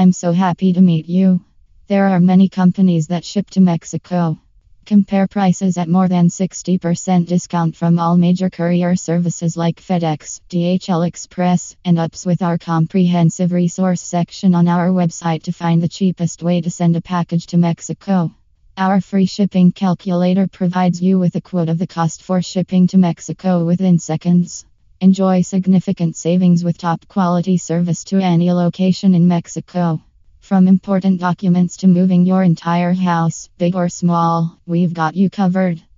I'm so happy to meet you. There are many companies that ship to Mexico. Compare prices at more than 60% discount from all major courier services like FedEx, DHL Express, and UPS with our comprehensive resource section on our website to find the cheapest way to send a package to Mexico. Our free shipping calculator provides you with a quote of the cost for shipping to Mexico within seconds. Enjoy significant savings with top quality service to any location in Mexico. From important documents to moving your entire house, big or small, we've got you covered.